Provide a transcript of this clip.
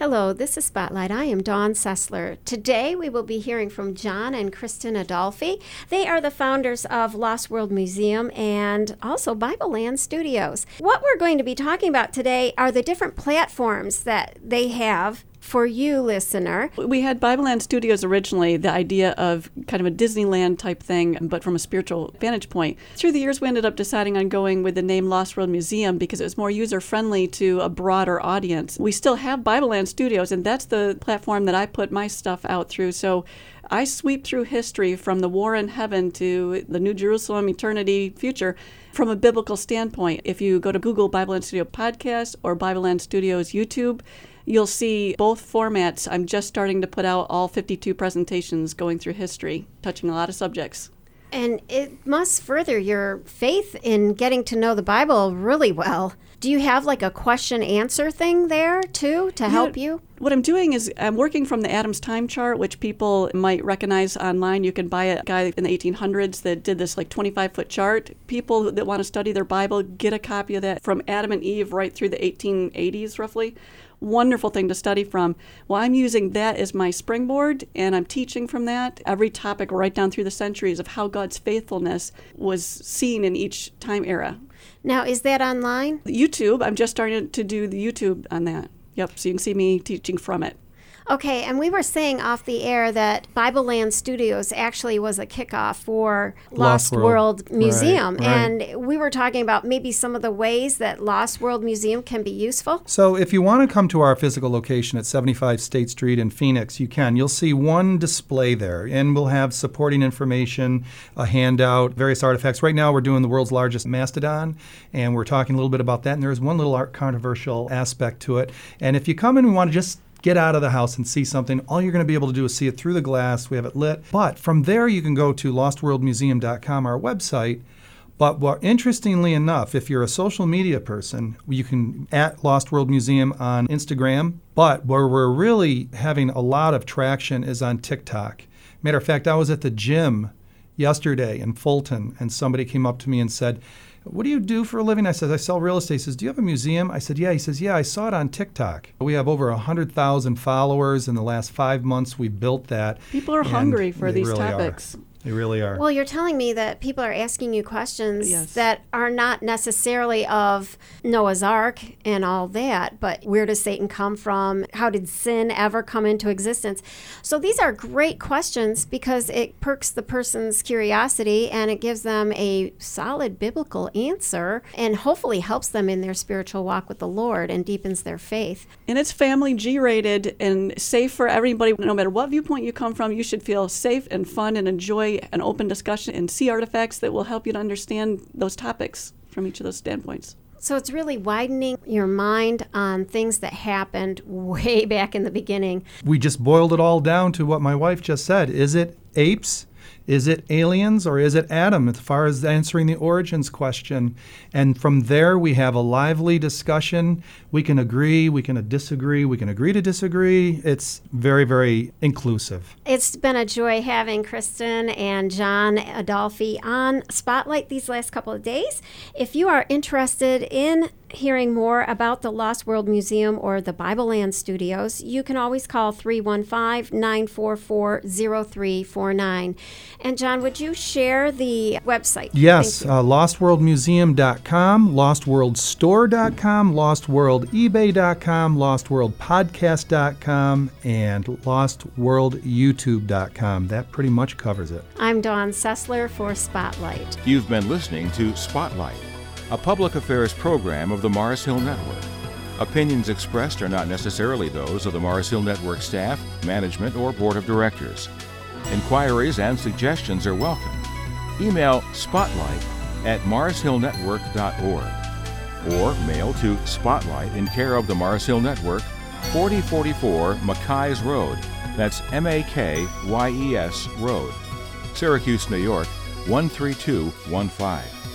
Hello, this is Spotlight. I am Dawn Sessler. Today we will be hearing from John and Kristen Adolphi. They are the founders of Lost World Museum and also Bible Land Studios. What we're going to be talking about today are the different platforms that they have for you, listener. We had Bibleland Studios originally, the idea of kind of a Disneyland type thing, but from a spiritual vantage point. Through the years, we ended up deciding on going with the name Lost World Museum because it was more user friendly to a broader audience. We still have Bibleland Studios, and that's the platform that I put my stuff out through. So I sweep through history from the war in heaven to the New Jerusalem, eternity, future from a biblical standpoint. If you go to Google Bible Land Studio Podcast or Bible Land Studios YouTube, you'll see both formats. I'm just starting to put out all 52 presentations going through history, touching a lot of subjects. And it must further your faith in getting to know the Bible really well. Do you have like a question answer thing there too to help you? What I'm doing is I'm working from the Adams time chart, which people might recognize online. You can buy a guy in the 1800s that did this like 25 foot chart. People that want to study their Bible get a copy of that from Adam and Eve right through the 1880s, roughly wonderful thing to study from. Well, I'm using that as my springboard, and I'm teaching from that every topic right down through the centuries of how God's faithfulness was seen in each time era. Now, is that online? YouTube. I'm just starting to do the YouTube on that. Yep, so you can see me teaching from it. Okay, and we were saying off the air that Bible Land Studios actually was a kickoff for Lost, Lost World. World, Museum. Right, right. And we were talking about maybe some of the ways that Lost World Museum can be useful. So, if you want to come to our physical location at 75 State Street in Phoenix, you can. You'll see one display there, and we'll have supporting information, a handout, various artifacts. Right now, we're doing the world's largest mastodon, and we're talking a little bit about that. And there's one little art controversial aspect to it. And if you come in and want to just get out of the house and see something, all you're going to be able to do is see it through the glass. We have it lit. But from there, you can go to lostworldmuseum.com, our website. But what, interestingly enough, if you're a social media person, you can at Lost World Museum on Instagram. But where we're really having a lot of traction is on TikTok. Matter of fact, I was at the gym yesterday in Fulton, and somebody came up to me and said, what do you do for a living? I said, I sell real estate. He says, Do you have a museum? I said, Yeah. He says, Yeah, I saw it on TikTok. We have over 100,000 followers. In the last five months, we built that. People are hungry for these really topics. Are. They really are. Well, you're telling me that people are asking you questions yes. that are not necessarily of Noah's Ark and all that, but where does Satan come from? How did sin ever come into existence? So these are great questions because it perks the person's curiosity and it gives them a solid biblical answer and hopefully helps them in their spiritual walk with the Lord and deepens their faith. And it's family G rated and safe for everybody. No matter what viewpoint you come from, you should feel safe and fun and enjoy an open discussion and see artifacts that will help you to understand those topics from each of those standpoints. So it's really widening your mind on things that happened way back in the beginning. We just boiled it all down to what my wife just said. Is it apes? Is it aliens or is it Adam as far as answering the origins question? And from there, we have a lively discussion. We can agree, we can disagree, we can agree to disagree. It's very, very inclusive. It's been a joy having Kristen and John Adolphi on Spotlight these last couple of days. If you are interested in hearing more about the Lost World Museum or the Bible Land Studios, you can always call 315 944 0349. And John, would you share the website? Yes, uh, lostworldmuseum.com, lostworldstore.com, lostworldebay.com, lostworldpodcast.com, and lostworldyoutube.com. That pretty much covers it. I'm Dawn Sessler for Spotlight. You've been listening to Spotlight a public affairs program of the Mars Hill Network. Opinions expressed are not necessarily those of the Mars Hill Network staff, management, or board of directors. Inquiries and suggestions are welcome. Email spotlight at marshillnetwork.org or mail to Spotlight in care of the Mars Hill Network, 4044 Makyes Road. That's M A K Y E S Road. Syracuse, New York, 13215.